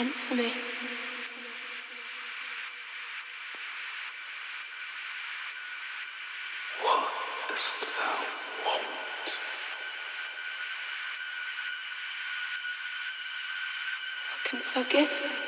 Answer me. What dost thou want? What canst thou give?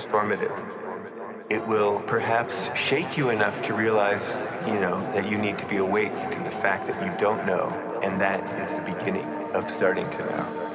Transformative. It will perhaps shake you enough to realize, you know, that you need to be awake to the fact that you don't know. And that is the beginning of starting to know.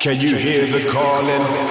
Can you hear the calling?